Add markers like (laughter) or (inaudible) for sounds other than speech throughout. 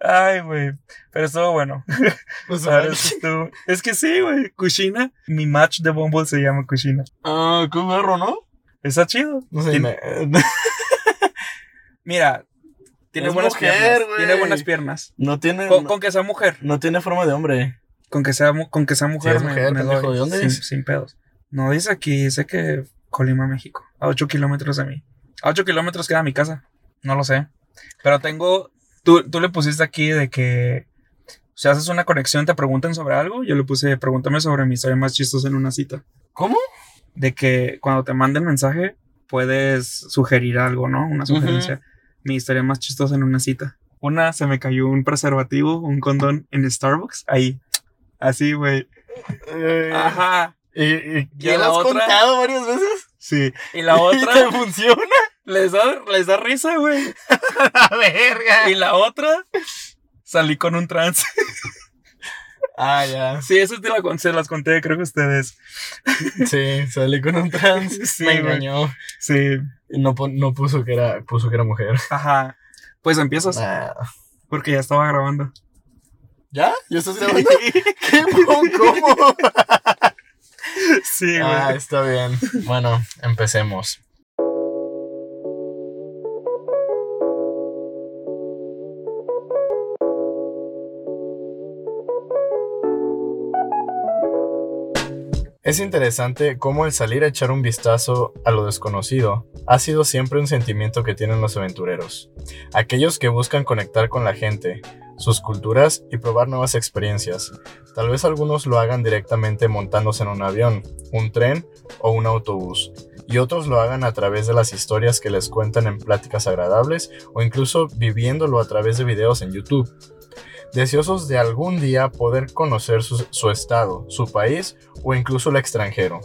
Ay, güey. Pero estuvo bueno. (laughs) Pues, sí estuvo- Es que sí, güey. Kushina. Mi match de Bumble se llama Kushina. Ah, qué perro, ¿no? Está chido. No sé. Tiene- me- (laughs) Mira, tiene Es buenas mujer, piernas. Tiene buenas piernas. No tiene. Con, no, con que sea mujer. no tiene forma de hombre. Con que sea, con que sea mujer, es me, mujer, me doy. ¿de dónde sin, es? sin pedos. No dice aquí, dice que Colima, México. A 8 kilómetros de mí. A 8 kilómetros queda mi casa. No lo sé. Pero tengo. Tú, tú le pusiste aquí de que. Si haces una conexión, te preguntan sobre algo. Yo le puse, pregúntame sobre mi historia más chistosa en una cita. ¿Cómo? De que cuando te manden mensaje, puedes sugerir algo, ¿no? Una sugerencia. Mi historia más chistosa en una cita. Una, se me cayó un preservativo, un condón en Starbucks. Ahí. Así, güey. Eh, Ajá. ¿Y, y, ¿Y ya lo has otra? contado varias veces? Sí. Y la (laughs) ¿Y otra te funciona? les da, les da risa, güey. La (laughs) verga. Y la otra salí con un trans. (laughs) Ah, ya. Sí, eso te la se las conté, creo que ustedes. Sí, salí con un trans. Sí, me engañó. Sí. Y no, no puso que era, puso que era mujer. Ajá. Pues empiezas Ah. porque ya estaba grabando. ¿Ya? ¿Ya estás grabando? ¿Qué? ¿Cómo? Sí, güey. Ah, está bien. Bueno, empecemos. Es interesante cómo el salir a echar un vistazo a lo desconocido ha sido siempre un sentimiento que tienen los aventureros, aquellos que buscan conectar con la gente, sus culturas y probar nuevas experiencias. Tal vez algunos lo hagan directamente montándose en un avión, un tren o un autobús, y otros lo hagan a través de las historias que les cuentan en pláticas agradables o incluso viviéndolo a través de videos en YouTube. Deseosos de algún día poder conocer su, su estado, su país o incluso el extranjero.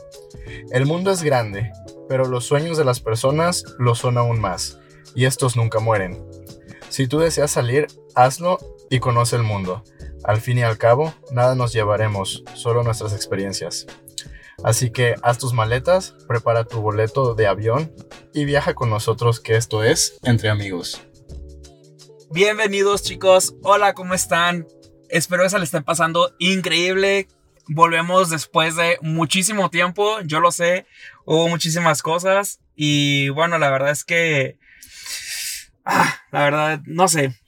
El mundo es grande, pero los sueños de las personas lo son aún más, y estos nunca mueren. Si tú deseas salir, hazlo y conoce el mundo. Al fin y al cabo, nada nos llevaremos, solo nuestras experiencias. Así que haz tus maletas, prepara tu boleto de avión y viaja con nosotros que esto es Entre Amigos. Bienvenidos chicos, hola, ¿cómo están? Espero que se le estén pasando increíble. Volvemos después de muchísimo tiempo, yo lo sé, hubo muchísimas cosas y bueno, la verdad es que... Ah, la verdad, no sé.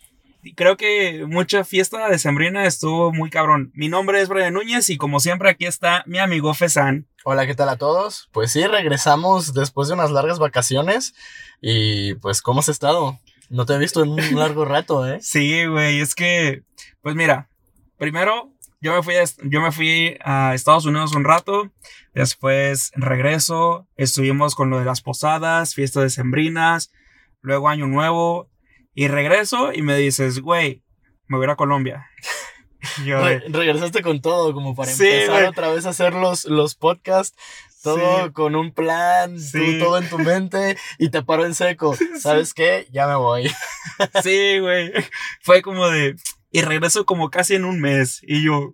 Creo que mucha fiesta de Sembrina estuvo muy cabrón. Mi nombre es Brian Núñez y como siempre aquí está mi amigo Fesan. Hola, ¿qué tal a todos? Pues sí, regresamos después de unas largas vacaciones y pues ¿cómo has estado? No te he visto en un largo rato, ¿eh? (laughs) Sí, güey, es que, pues mira, primero yo me fui a, yo me fui a Estados Unidos un rato, después regreso, estuvimos con lo de las posadas, fiestas decembrinas, luego Año Nuevo, y regreso y me dices, güey, me voy a ir a Colombia. (laughs) Yo Re- regresaste con todo, como para Sí, empezar güey. otra vez a hacer los, los podcasts, todo Sí. con un plan, tú Sí. todo en tu mente y te paro en seco. (laughs) ¿Sabes qué? Ya me voy. (laughs) sí, güey, fue como de, y regreso como casi en un mes, y yo,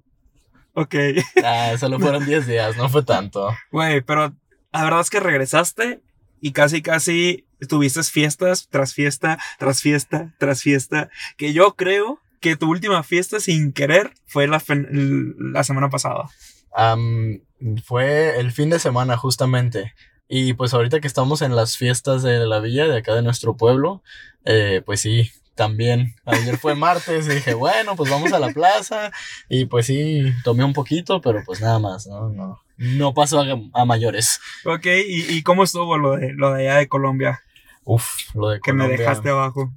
ok. Ah, solo fueron 10 días, no fue tanto. Güey, pero la verdad es que regresaste y casi, casi tuviste fiestas tras fiesta, tras fiesta, tras fiesta. Que yo creo que tu última fiesta sin querer fue la, la semana pasada. Fue el fin de semana justamente. Y pues ahorita que estamos en las fiestas de la villa de acá de nuestro pueblo, eh, pues sí, también. Ayer fue martes y dije, bueno, pues vamos a la plaza. Y pues sí, tomé un poquito, pero pues nada más, ¿no? No, no pasó a, a mayores. Ok, ¿Y, y cómo estuvo lo de, lo de allá de Colombia? Uf, lo de Que me Colombia. dejaste abajo.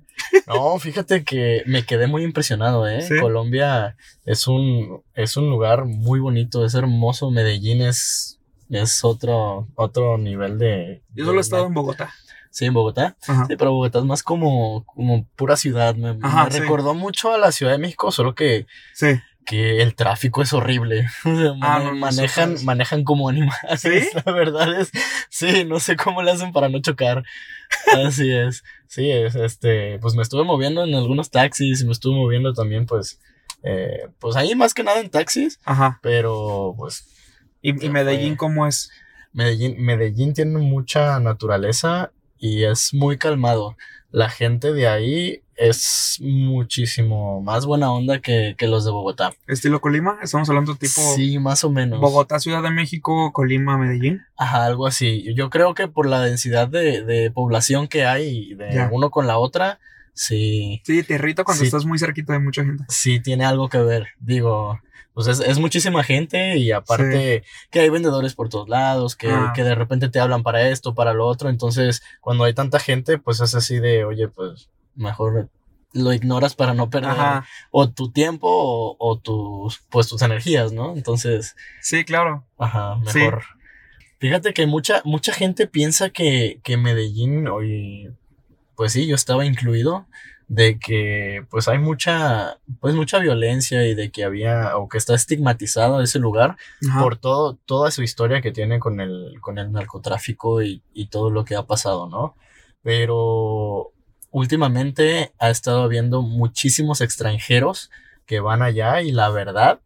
No, fíjate que me quedé muy impresionado, ¿eh? ¿Sí? Colombia es un, es un lugar muy bonito, es hermoso. Medellín es, es otro, otro nivel de. Yo solo he estado en Bogotá. Sí, en Bogotá. Ajá. Sí, pero Bogotá es más como, como pura ciudad. Me, me Ajá, sí. recordó mucho a la Ciudad de México, solo que, Sí. Que el tráfico es horrible. (laughs) Ah, no, manejan, manejan como animales. ¿Sí? (laughs) La verdad es, sí, no sé cómo le hacen para no chocar. Así es. Sí, es, este, pues me estuve moviendo en algunos taxis, me estuve moviendo también, pues, eh, pues ahí más que nada en taxis, Ajá. pero pues ¿Y, y Medellín fue. cómo es? Medellín, Medellín tiene mucha naturaleza y es muy calmado. La gente de ahí es muchísimo más buena onda que, que los de Bogotá. Estilo Colima, estamos hablando tipo Sí, más o menos. Bogotá, Ciudad de México, Colima, Medellín. Ajá, algo así. Yo creo que por la densidad de, de población que hay de uno con la otra, sí, Sí, te irrita cuando Sí. estás muy cerquita de mucha gente. sí tiene algo que ver. Digo, pues es, es muchísima gente y aparte que hay vendedores por todos lados, que, Ah. que de repente te hablan para esto, para lo otro. Entonces, cuando hay tanta gente, pues es así de, oye, pues mejor lo ignoras para no perder Ajá. o tu tiempo o, o tus, pues tus energías, ¿no? Entonces, Sí, claro. Ajá, Sí. mejor. Fíjate que mucha, mucha gente piensa que, que Medellín, hoy, pues sí, yo estaba incluido, de que pues hay mucha, pues mucha violencia y de que había, o que está estigmatizado ese lugar Ajá. por todo, toda su historia que tiene con el, con el narcotráfico y, y todo lo que ha pasado, ¿no? Pero últimamente ha estado habiendo muchísimos extranjeros que van allá y la verdad,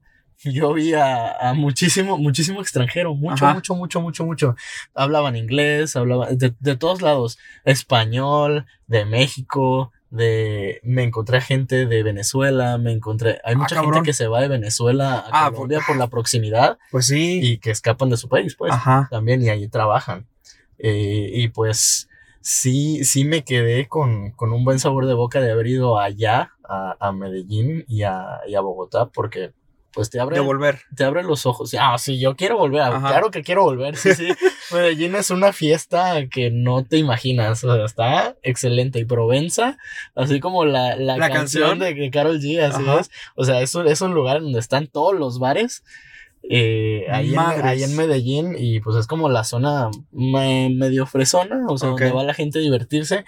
yo vi a, a muchísimo, muchísimo extranjero, mucho, Ajá. mucho, mucho, mucho, mucho. Hablaban inglés, hablaban de, de todos lados, español, de México, de, me encontré gente de Venezuela, me encontré, hay Ah, mucha gente que se va de Venezuela a Ah, Colombia por- por la proximidad Pues sí. y que escapan de su país, pues, Ajá. también y ahí trabajan. Eh, y pues sí, sí me quedé con, con un buen sabor de boca de haber ido allá, a, a Medellín y a, y a Bogotá, porque pues te abre, De volver. te abre los ojos. Ah, sí, yo quiero volver, ah, Ajá. claro que quiero volver, sí, sí. (laughs) Medellín es una fiesta que no te imaginas, o sea, está excelente. Y Provenza, así como la, la, La canción, canción. de que Carol G, así Ajá. es. O sea, eso es un lugar donde están todos los bares. Eh, ahí, en, ahí en Medellín y pues es como la zona me- medio fresona, o sea, Ok. donde va la gente a divertirse,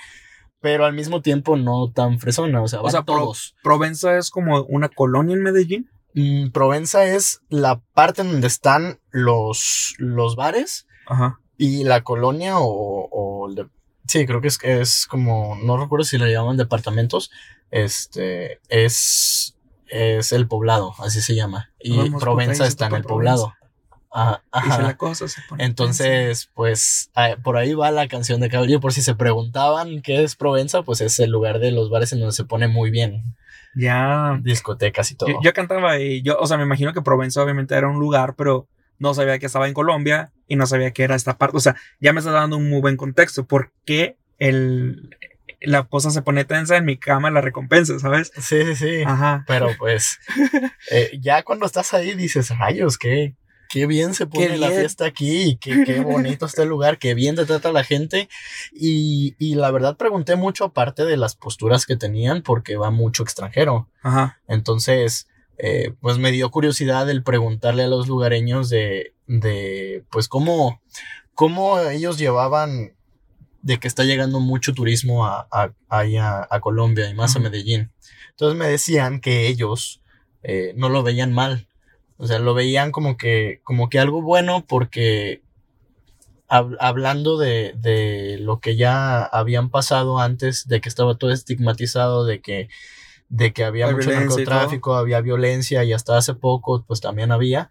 pero al mismo tiempo no tan fresona, o sea, van sea, pro- todos. Provenza es como una colonia en Medellín. Mm, Provenza es la parte en donde están los, los bares Ajá. y la colonia o, o el de- sí, creo que es, es como, no recuerdo si le llaman departamentos, este, es, es el poblado, así se llama. Y Vamos, Provenza está en el poblado. Ajá. la cosa se pone. Entonces, pues por ahí va la canción de Carol G. Por si se preguntaban qué es Provenza, pues es el lugar de los bares en donde se pone muy bien. Ya. Discotecas y todo. Yo, yo cantaba y yo, o sea, me imagino que Provenza obviamente era un lugar, pero no sabía que estaba en Colombia y no sabía que era esta parte. O sea, ya me está dando un muy buen contexto. ¿Por qué el, la cosa se pone tensa en mi cama, la recompensa, ¿sabes? Sí, sí, sí. Ajá. Pero pues, eh, ya cuando estás ahí dices, rayos, qué, qué bien se pone la fiesta aquí, qué, qué bonito está el lugar, qué bien te trata la gente. Y, y la verdad pregunté mucho aparte de las posturas que tenían, porque va mucho extranjero. Ajá. Entonces, eh, pues me dio curiosidad el preguntarle a los lugareños de, de pues cómo, cómo ellos llevaban de que está llegando mucho turismo a, a, ahí a, a Colombia y más a. Medellín. Entonces me decían que ellos eh, no lo veían mal. O sea, lo veían como que, como que algo bueno porque hab- hablando de, de lo que ya habían pasado antes, de que estaba todo estigmatizado, de que, de que había La mucho narcotráfico, había violencia y hasta hace poco pues también había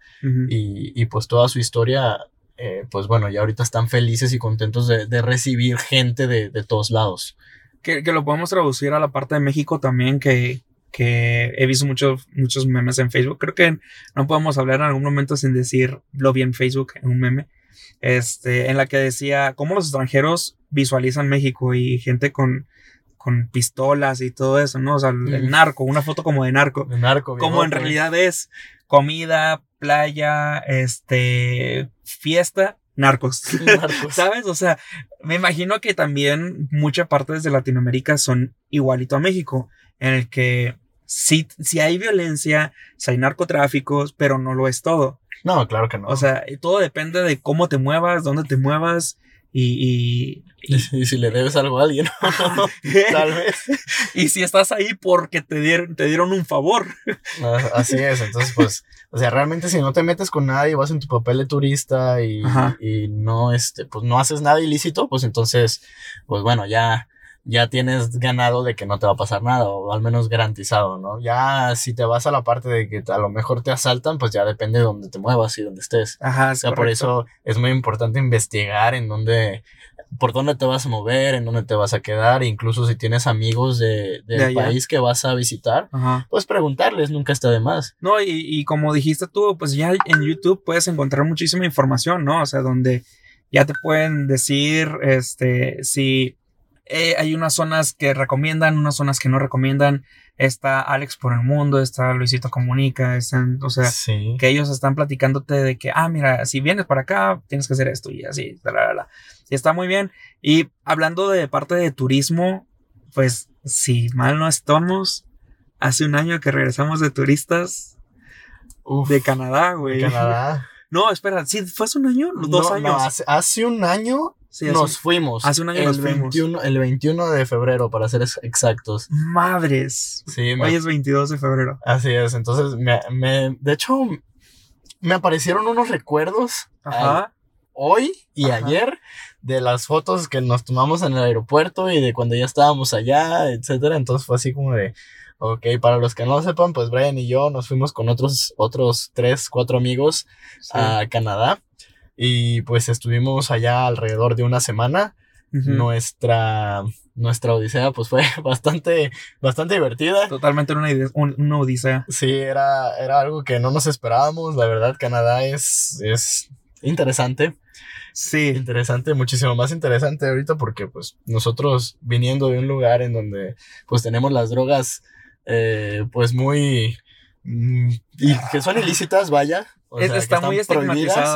y, y pues toda su historia, eh, pues bueno, ya ahorita están felices y contentos de, de recibir gente de, de todos lados. Que, que lo podemos traducir a la parte de México también, que, que he visto muchos, muchos memes en Facebook. Creo que no podemos hablar en algún momento sin decir lo vi en Facebook, en un meme, este, en la que decía cómo los extranjeros visualizan México y gente con, con pistolas y todo eso, ¿no? O sea, el, el Mm. narco, una foto como de narco. De narco, Como en realidad es comida, playa, este, fiesta, narcos. (laughs) Narcos. ¿Sabes? O sea, me imagino que también muchas partes de Latinoamérica son igualito a México, en el que sí, sí hay violencia, sí hay narcotráficos, pero no lo es todo. No, claro que no. O sea, todo depende de cómo te muevas, dónde te muevas y... y, y, si- y si le debes algo a alguien, (laughs) (laughs) tal vez. y si estás ahí porque te dieron, te dieron un favor. Ah, Así es, entonces pues, o sea, realmente si no te metes con nadie, vas en tu papel de turista y no, este, pues no haces nada ilícito, pues entonces, pues bueno, ya, ya tienes ganado de que no te va a pasar nada, o al menos garantizado, ¿no? Ya si te vas a la parte de que a lo mejor te asaltan, pues ya depende de dónde te muevas y dónde estés. Ajá, O sea, por eso es muy importante investigar en dónde, por dónde te vas a mover, en dónde te vas a quedar, incluso si tienes amigos de, del De país que vas a visitar, Ajá. pues preguntarles, nunca está de más. No, y, y como dijiste tú, pues ya en YouTube puedes encontrar muchísima información, ¿no? O sea, donde ya te pueden decir, este, si eh, hay unas zonas que recomiendan, unas zonas que no recomiendan. Está Alex por el mundo, está Luisito Comunica, están, o sea, sí. que ellos están platicándote de que, ah, mira, si vienes para acá, tienes que hacer esto y así, la, la, la. Y está muy bien. Y hablando de parte de turismo, pues, si mal no estamos, hace un año que regresamos de turistas Uf, de Canadá, güey. Canadá. (laughs) No, espera, ¿sí fue hace un año? Dos No, años. no, hace, hace un año Sí, nos un- fuimos. hace un año el nos fuimos. 21, el 21 de febrero, para ser ex- exactos. Madres. Sí, me- Hoy es 22 de febrero. así es. Entonces, me, me- de hecho, me aparecieron unos recuerdos Ajá. hoy y Ajá. ayer de las fotos que nos tomamos en el aeropuerto y de cuando ya estábamos allá, etcétera. Entonces fue así como de, ok, para los que no lo sepan, pues Brian y yo nos fuimos con otros, otros tres, cuatro amigos Sí. a Canadá y pues estuvimos allá alrededor de una semana. Nuestra, nuestra odisea pues fue (laughs) bastante, bastante divertida. Totalmente una, un- una odisea. Sí, era, era algo que no nos esperábamos. La verdad, Canadá es, es interesante. Sí. Interesante, muchísimo más interesante ahorita porque pues nosotros viniendo de un lugar en donde pues tenemos las drogas eh, pues muy... mm, y que son ilícitas, vaya. o Es- sea, que está están muy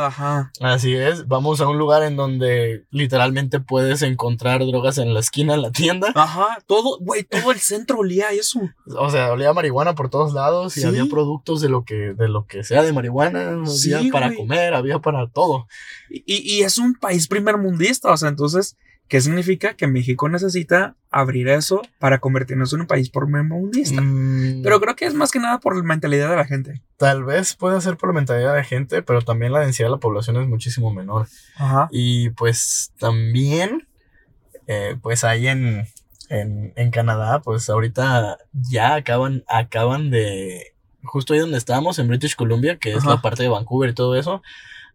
ajá. Así es, vamos a un lugar en donde literalmente puedes encontrar drogas en la esquina, en la tienda. Ajá, todo, güey, todo el centro olía eso. O sea, olía marihuana por todos lados y Sí. había productos de lo que, de lo que sea de marihuana, Sí, había para comer, había para todo. Y, y es un país primermundista, o sea, entonces, ¿qué significa? Que México necesita abrir eso para convertirnos en un país primermundista. Mm, Pero creo que es más que nada por la mentalidad de la gente. tal vez puede ser por la mentalidad de gente, pero también la densidad de la población es muchísimo menor. Ajá. Y pues también, eh, pues ahí en, en, en Canadá, pues ahorita ya acaban, acaban de, justo ahí donde estábamos, en British Columbia, que es la parte de Vancouver y todo eso,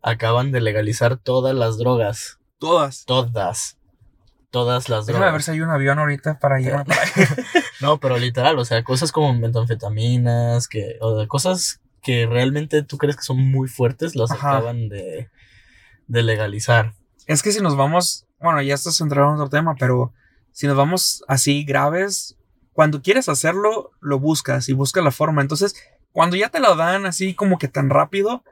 acaban de legalizar todas las drogas. Todas. Todas. Todas las Déjame ver drogas. si hay un avión ahorita para allá. (laughs) No, pero literal, o sea, cosas como metanfetaminas, que, o cosas que realmente tú crees que son muy fuertes, las Ajá. acaban de, de legalizar. Es que si nos vamos, bueno, ya estás centrado en otro tema, pero si nos vamos así graves, cuando quieres hacerlo, lo buscas y buscas la forma. Entonces, cuando ya te lo dan así como que tan rápido,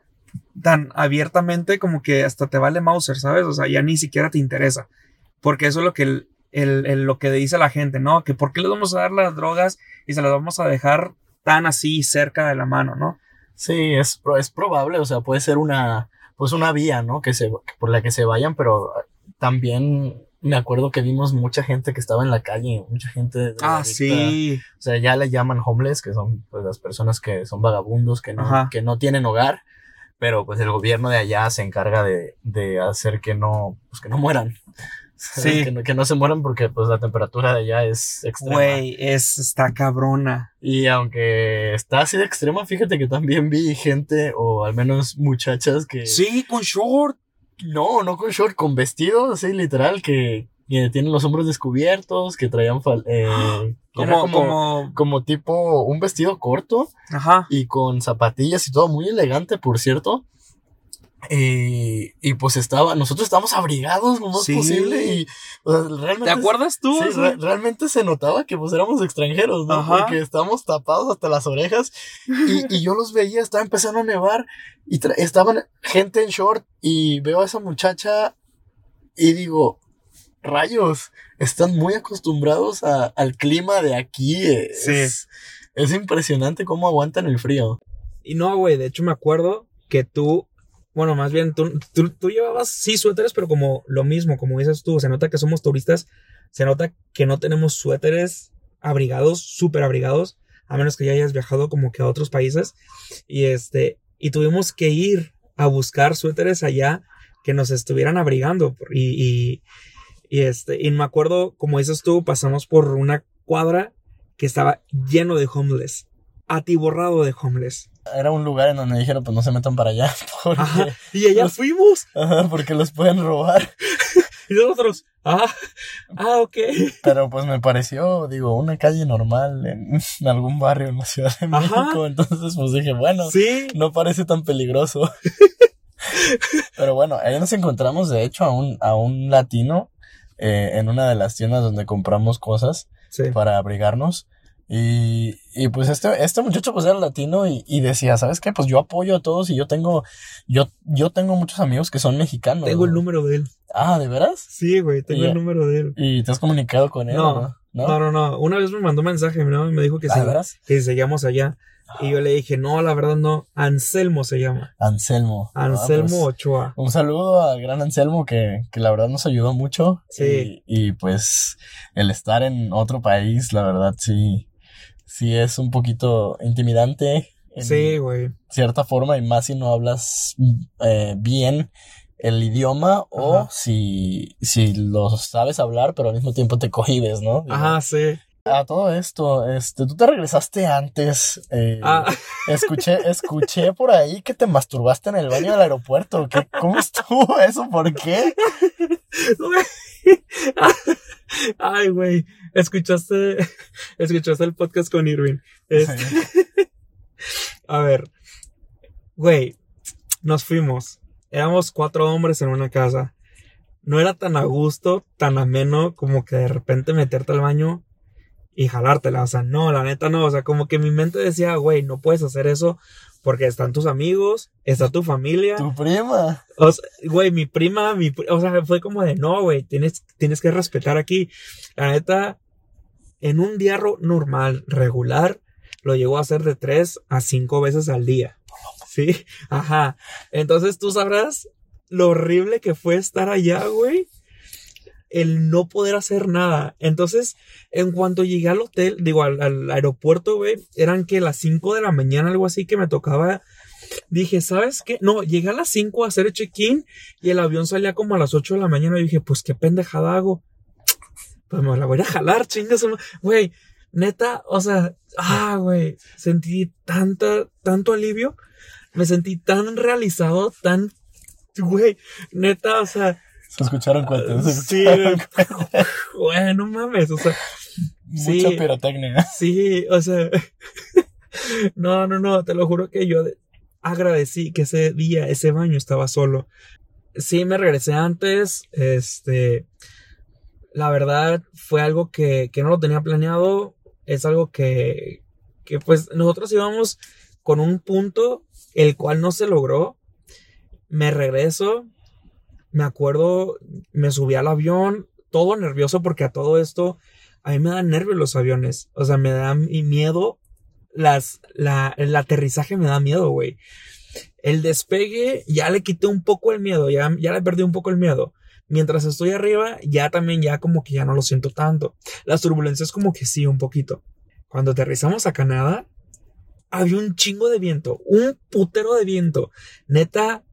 tan abiertamente, como que hasta te vale Mauser, ¿sabes? O sea, ya ni siquiera te interesa. Porque eso es lo que, el, el- el- lo que dice la gente, ¿no? Que por qué les vamos a dar las drogas y se las vamos a dejar tan así cerca de la mano, ¿no? Sí, es, es probable, o sea, puede ser una, pues una vía, ¿no? Que se, por la que se vayan, pero también me acuerdo que vimos mucha gente que estaba en la calle, mucha gente. Ah, sí. O sea, ya le llaman homeless, que son pues las personas que son vagabundos, que no, Ajá. que no tienen hogar, pero pues el gobierno de allá se encarga de, de hacer que no, pues que no mueran. Sí. (laughs) Que no, que no se mueran porque pues la temperatura de allá es extrema. Güey, es, está cabrona. Y aunque está así de extrema, fíjate que también vi gente, o al menos muchachas que... Sí, con short. No, no con short, con vestido, así literal, que, que tienen los hombros descubiertos, que traían... fal- eh, (gasps) Como, como, como, como tipo un vestido corto ajá. y con zapatillas y todo, muy elegante, por cierto. Y, y pues estaba, nosotros estábamos abrigados lo más Sí. posible y o sea, realmente... ¿Te acuerdas tú? Sí, re- realmente se notaba que pues éramos extranjeros, ¿no? Ajá. Porque estábamos tapados hasta las orejas y, y yo los veía, estaba empezando a nevar y estaban gente en short y veo a esa muchacha y digo, rayos, están muy acostumbrados a- al clima de aquí. Es, es impresionante cómo aguantan el frío. Y no, güey, de hecho me acuerdo que tú, bueno, más bien tú, tú, tú llevabas, sí, suéteres, pero como lo mismo, como dices tú, se nota que somos turistas, se nota que no tenemos suéteres abrigados, súper abrigados, a menos que ya hayas viajado como que a otros países. Y este, y tuvimos que ir a buscar suéteres allá que nos estuvieran abrigando. Y, y, y este, y me acuerdo, como dices tú, pasamos por una cuadra que estaba lleno de homeless, atiborrado de homeless. Era un lugar en donde dijeron, pues no se metan para allá, (laughs) porque, Ajá, y allá Los- fuimos. ajá, porque los pueden robar. (laughs) Y nosotros, ah, ah, ok. Pero pues me pareció, digo, una calle normal en, (laughs) algún barrio en la Ciudad de Ajá. México. Entonces pues dije, bueno, Sí, no parece tan peligroso. Pero bueno, ahí nos encontramos de hecho a un, a un latino eh, en una de las tiendas donde compramos cosas sí. para abrigarnos. Y, y pues este, este muchacho pues era latino y, y decía, ¿sabes qué? Pues yo apoyo a todos y yo tengo, yo, yo tengo muchos amigos que son mexicanos. Tengo el güey". número de él. Ah, ¿de veras? Sí, güey, tengo Y- el número de él. ¿Y te has comunicado con él? No, ¿no? ¿No? No. Una vez me mandó un mensaje, ¿no? Me dijo que, Ah, sí, ¿de veras? que si seguíamos allá. Y yo le dije, no, la verdad no. Anselmo se llama. Anselmo. Ah, Anselmo pues, Ochoa. un saludo al gran Anselmo que, que la verdad nos ayudó mucho. Sí. Y, y, pues el estar en otro país, la verdad sí, sí es un poquito intimidante. En Sí, güey. cierta forma y más si no hablas eh, bien el idioma o si, si lo sabes hablar pero al mismo tiempo te cohibes, ¿no? Ajá, sí. A todo esto, este, tú te regresaste antes. eh, Ah, (laughs) Escuché, escuché por ahí que te masturbaste en el baño del aeropuerto. ¿Qué, ¿Cómo estuvo eso? ¿Por qué? (laughs) Ay, güey. Escuchaste, (laughs) escuchaste el podcast con Irving. Es- (laughs) A ver, güey, nos fuimos. Éramos cuatro hombres en una casa. No era tan a gusto, tan ameno como que de repente meterte al baño y jalártela. O sea, no, la neta no. O sea, como que mi mente decía, güey, no puedes hacer eso porque están tus amigos, está tu familia. Tu prima. O sea, güey, mi prima, mi, o sea, fue como de, no, güey, tienes, tienes que respetar aquí. La neta, en un día ro- normal, regular, lo llegó a hacer de tres a cinco veces al día. Sí, ajá. Entonces tú sabrás lo horrible que fue estar allá, güey. El no poder hacer nada. Entonces, en cuanto llegué al hotel, digo, al, al aeropuerto, güey, eran que las 5 de la mañana, algo así, que me tocaba. Dije, ¿sabes qué? No, llegué a las 5 a hacer check-in y el avión salía como a las 8 de la mañana. Y dije, pues qué pendejada hago. Pues me la voy a jalar, chingas. Güey, neta, o sea, ah, güey, sentí tanta, tanto alivio. Me sentí tan realizado, tan, güey, neta, o sea, Se escucharon cuentos. se sí, escucharon (laughs) güey, güey, no mames, o sea, Mucha sí. pirotecnia. (laughs) sí, o sea, (laughs) no, no, no, te lo juro que yo de- agradecí que ese día, ese baño estaba solo. Sí, me regresé antes, este, la verdad fue algo que, que no lo tenía planeado, es algo que, que pues nosotros íbamos con un punto el cual no se logró. Me regreso, me acuerdo, me subí al avión, todo nervioso porque a todo esto a mí me dan nervios los aviones, o sea, me da mi miedo las la el aterrizaje me da miedo, güey. El despegue ya le quité un poco el miedo, ya ya le perdí un poco el miedo. Mientras estoy arriba, ya también ya como que ya no lo siento tanto. Las turbulencias como que sí un poquito. Cuando aterrizamos a Canadá, había un chingo de viento, un putero de viento. Neta,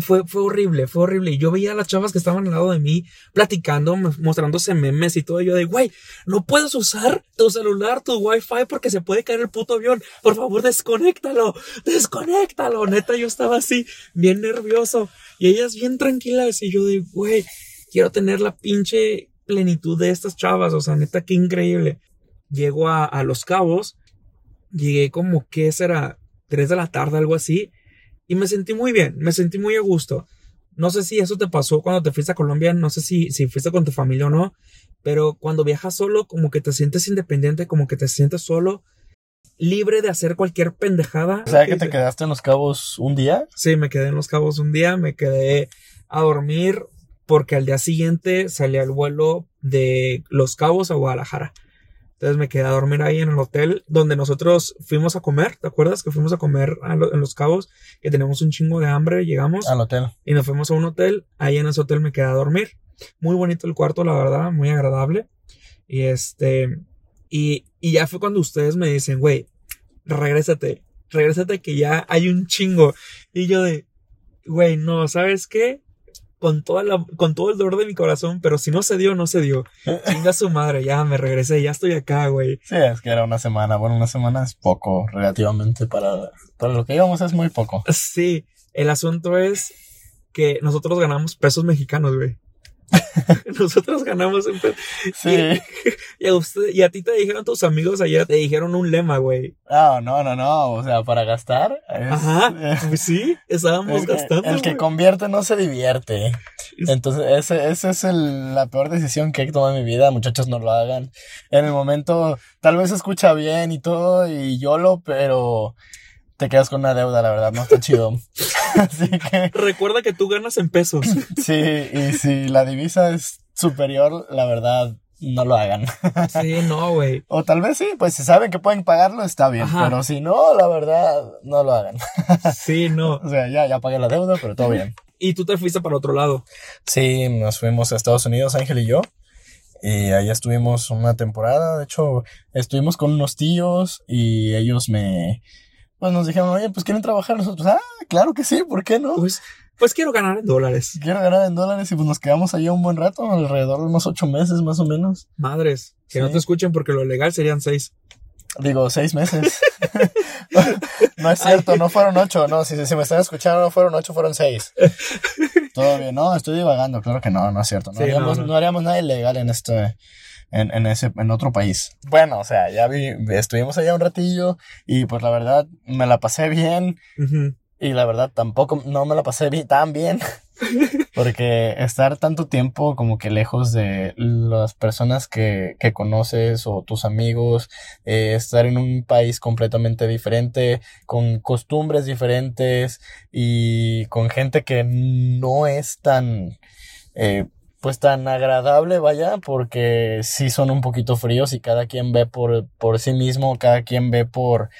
fue, fue horrible, fue horrible. Y yo veía a las chavas que estaban al lado de mí platicando, mostrándose memes y todo. Y yo de, güey, no puedes usar tu celular, tu wifi porque se puede caer el puto avión. Por favor, desconéctalo, desconéctalo. Neta, yo estaba así, bien nervioso. Y ellas bien tranquilas. Y yo de, güey, quiero tener la pinche plenitud de estas chavas. O sea, neta, qué increíble. Llego a, a Los Cabos. Llegué como, ¿qué será? Tres de la tarde, algo así. Y me sentí muy bien, me sentí muy a gusto. No sé si eso te pasó cuando te fuiste a Colombia, no sé si, si fuiste con tu familia o no, pero cuando viajas solo, como que te sientes independiente, como que te sientes solo, libre de hacer cualquier pendejada. O sea que te quedaste en los cabos un día. Sí, me quedé en Los Cabos un día, me quedé a dormir porque al día siguiente salía el vuelo de Los Cabos a Guadalajara. Entonces me quedé a dormir ahí en el hotel donde nosotros fuimos a comer. ¿Te acuerdas que fuimos a comer a lo- en Los Cabos? Que teníamos un chingo de hambre, llegamos Al hotel. y nos fuimos a un hotel. Ahí en ese hotel me quedé a dormir. Muy bonito el cuarto, la verdad, muy agradable. Y este, y, y ya fue cuando ustedes me dicen, güey, regrésate, regrésate que ya hay un chingo. Y yo de, güey, no, ¿sabes qué? Con, toda la, con todo el dolor de mi corazón, pero si no se dio, no se dio. (laughs) Chinga su madre, ya me regresé, ya estoy acá, güey. Sí, es que era una semana. Bueno, una semana es poco relativamente para, para lo que íbamos, es muy poco. Sí, el asunto es que nosotros ganamos pesos mexicanos, güey. (laughs) Nosotros ganamos en pesos. Sí. (laughs) Y a, usted, y a ti te dijeron tus amigos ayer, te dijeron un lema, güey. No, no, no, no. O sea, para gastar. es- Ajá. (laughs) Pues sí, estábamos el que, gastando. el que convierte no se divierte. Entonces, ese, ese es el- la peor decisión que he tomado en mi vida. Muchachos, no lo hagan. En el momento, tal vez se escucha bien y todo, y YOLO, pero te quedas con una deuda, la verdad, no está chido. (laughs) Así que, Recuerda que tú ganas en pesos. (laughs) sí, y si la divisa es superior, la verdad, no lo hagan. Sí, no, güey. (laughs) O tal vez sí, pues si saben que pueden pagarlo, está bien. Ajá. Pero si no, la verdad, no lo hagan. Sí, no. O sea, ya, ya pagué la deuda, pero todo bien. Y tú te fuiste para otro lado. Sí, nos fuimos a Estados Unidos, Ángel y yo. Y ahí estuvimos una temporada. De hecho, estuvimos con unos tíos y ellos me. Pues nos dijeron, oye, pues quieren trabajar nosotros. Ah, claro que sí, ¿por qué no? Pues, pues quiero ganar en dólares. Quiero ganar en dólares y pues nos quedamos allá un buen rato, alrededor de unos ocho meses más o menos. Madres. Que no te escuchen porque lo legal serían seis. Digo, seis meses. (laughs) (laughs) no es cierto, no fueron ocho, no, si, si me están escuchando no fueron ocho, fueron seis. (laughs) Todo bien, no, estoy divagando, claro que no, no es cierto. No, Sí, haríamos, no, no. no haríamos nada ilegal en este, en, en ese, en otro país. Bueno, o sea, ya vi, estuvimos allá un ratillo y pues la verdad me la pasé bien y la verdad tampoco no me la pasé bien, tan bien. (laughs) Porque estar tanto tiempo como que lejos de las personas que, que conoces o tus amigos, eh, estar en un país completamente diferente, con costumbres diferentes y con gente que no es tan, eh, pues tan agradable, vaya, porque sí son un poquito fríos y cada quien ve por, por sí mismo, cada quien ve por,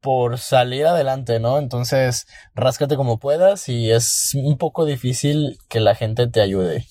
por salir adelante, ¿no? Entonces, ráscate como puedas y es un poco difícil que la gente te ayude.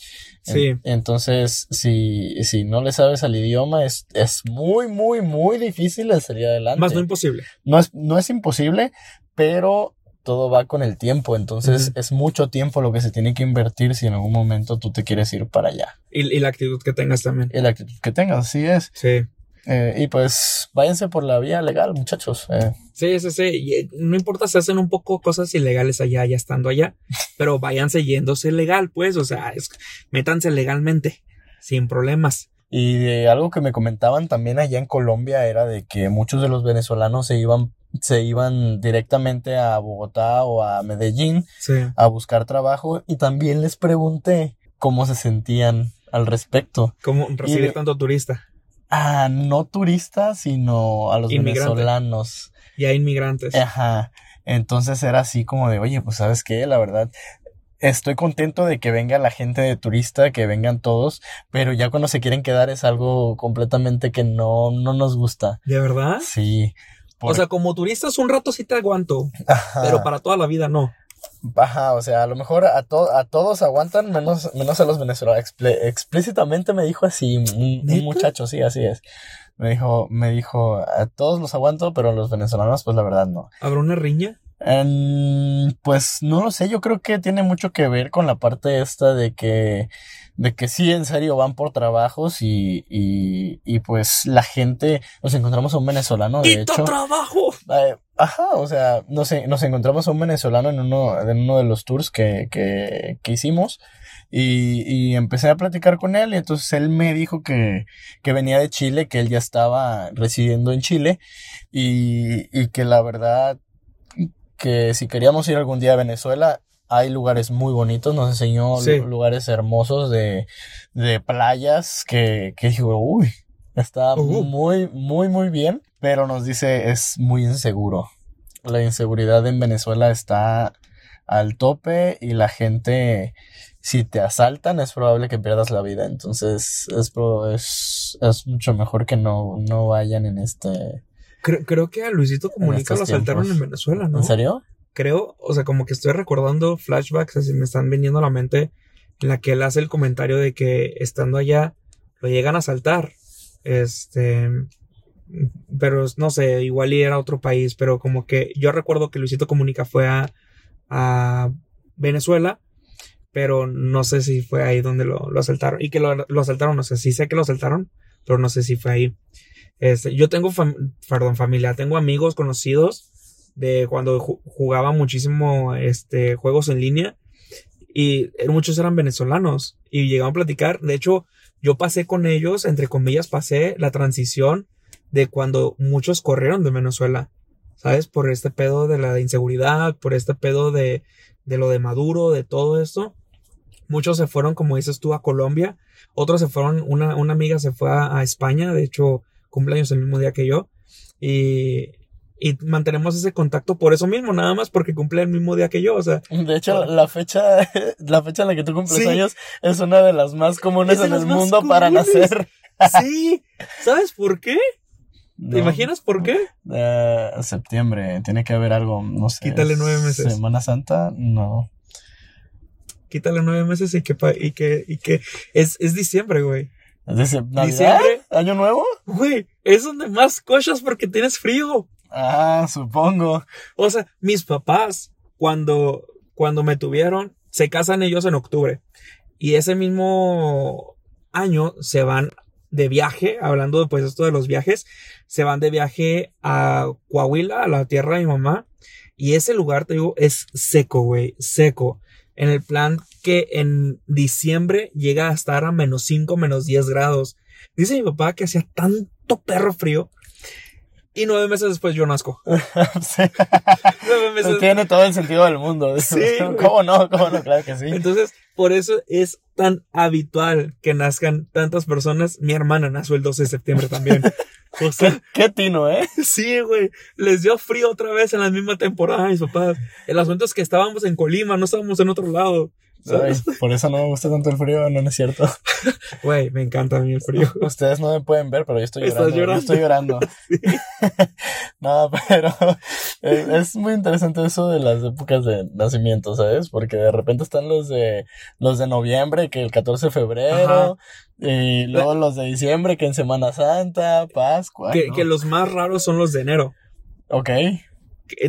Sí. En- entonces, si, si no le sabes al idioma, es, es muy, muy, muy difícil el salir adelante. Más no imposible. No es, no es imposible, pero todo va con el tiempo. Entonces, es mucho tiempo lo que se tiene que invertir si en algún momento tú te quieres ir para allá. Y, y la actitud que tengas también. Y la actitud que tengas, así es. Sí. Eh, y pues, váyanse por la vía legal, muchachos. Eh, Sí, sí, sí. Y, eh, no importa si hacen un poco cosas ilegales allá, ya estando allá, (laughs) pero váyanse yéndose legal, pues, o sea, es- métanse legalmente, sin problemas. Y de algo que me comentaban también allá en Colombia era de que muchos de los venezolanos se iban, se iban directamente a Bogotá o a Medellín Sí. a buscar trabajo y también les pregunté cómo se sentían al respecto. Como recibir tanto turista. Ah, no turistas, sino a los Inmigrante. venezolanos. Y hay inmigrantes. Ajá. Entonces era así como de, oye, pues sabes qué, la verdad, estoy contento de que venga la gente de turista, que vengan todos, pero ya cuando se quieren quedar es algo completamente que no, no nos gusta. ¿De verdad? Sí. O sea, como turistas un rato sí te aguanto, Ajá. pero para toda la vida no. Ajá, o sea, a lo mejor a, to- a todos aguantan, menos, menos a los venezolanos. Explícitamente me dijo así, un, un muchacho, sí, así es. Me dijo, me dijo, a todos los aguanto, pero a los venezolanos, pues la verdad no. ¿Habrá una riña? Pues no lo sé, yo creo que tiene mucho que ver con la parte esta de que, de que sí, en serio, van por trabajos y, y, y pues la gente, nos encontramos a un venezolano, de ¡Quita hecho. trabajo! Eh, ajá, o sea, nos, nos encontramos a un venezolano en uno, en uno de los tours que, que, que hicimos y, y empecé a platicar con él y entonces él me dijo que, que venía de Chile, que él ya estaba residiendo en Chile y, y que la verdad que si queríamos ir algún día a Venezuela, hay lugares muy bonitos, nos enseñó Sí. lugares hermosos de, de playas que, que digo, uy, está muy, muy, muy bien, pero nos dice es muy inseguro. La inseguridad en Venezuela está al tope y la gente, si te asaltan, es probable que pierdas la vida. Entonces, es, es, es mucho mejor que no, no vayan en este... Creo, creo que a Luisito Comunica lo asaltaron en Venezuela, ¿no? ¿En serio? Creo, o sea, como que estoy recordando flashbacks, así me están viniendo a la mente, en la que él hace el comentario de que estando allá lo llegan a asaltar. Este. Pero no sé, igual y era otro país, pero como que yo recuerdo que Luisito Comunica fue a, a Venezuela, pero no sé si fue ahí donde lo, lo asaltaron. Y que lo, lo asaltaron, no sé, sí sé que lo asaltaron, pero no sé si fue ahí. Este, yo tengo, fam- perdón, familia, tengo amigos conocidos de cuando ju- jugaba muchísimo este, juegos en línea y muchos eran venezolanos y llegaron a platicar. De hecho, yo pasé con ellos, entre comillas, pasé la transición de cuando muchos corrieron de Venezuela, ¿sabes? Por este pedo de la inseguridad, por este pedo de, de lo de Maduro, de todo esto. Muchos se fueron, como dices tú, a Colombia. Otros se fueron, una, una amiga se fue a, a España, de hecho, cumpleaños el mismo día que yo. Y, y mantenemos ese contacto por eso mismo, nada más porque cumple el mismo día que yo, o sea. De hecho, la fecha, (laughs) la fecha en la que tú cumples Sí. años es una de las más comunes en el mundo para nacer. (laughs) Sí, ¿sabes por qué? ¿Te No. imaginas por qué? Eh, septiembre, tiene que haber algo, no sé. Quítale nueve meses. Semana Santa, no. Quítale nueve meses y que, y que, y que es, es diciembre, güey. Diciembre. ¿Año nuevo? Güey, es donde más cochas porque tienes frío. Ah, supongo. O sea, mis papás, cuando, cuando me tuvieron, se casan ellos en octubre. Y ese mismo año se van de viaje, hablando de pues esto de los viajes, se van de viaje a Coahuila, a la tierra de mi mamá. Y ese lugar, te digo, es seco, güey, seco. En el plan que en diciembre llega a estar a menos 5, menos 10 grados. Dice mi papá que hacía tanto perro frío. Y nueve meses después yo nazco. (laughs) Sí. Nueve meses Tiene todo el sentido del mundo. Sí. (laughs) ¿Cómo no? ¿Cómo no? Claro que sí. Entonces, por eso es tan habitual que nazcan tantas personas. Mi hermana nació el 12 de septiembre también. O (laughs) sea, ¿Qué, qué tino, ¿eh? sí, güey. Les dio frío otra vez en la misma temporada a mis papás. El asunto es que estábamos en Colima, no estábamos en otro lado. (laughs) Por eso no me gusta tanto el frío, no, no es cierto. (laughs) Güey, me encanta a mí el (laughs) frío. Ustedes no me pueden ver, pero yo estoy Estás llorando. Yo llorando. estoy llorando. no, pero es, es muy interesante eso de las épocas de nacimiento, ¿sabes? Porque de repente están los de los de noviembre, que el 14 de febrero, y luego los de diciembre, que en Semana Santa, Pascua. Que, ¿no? que los más raros son los de enero. Ok.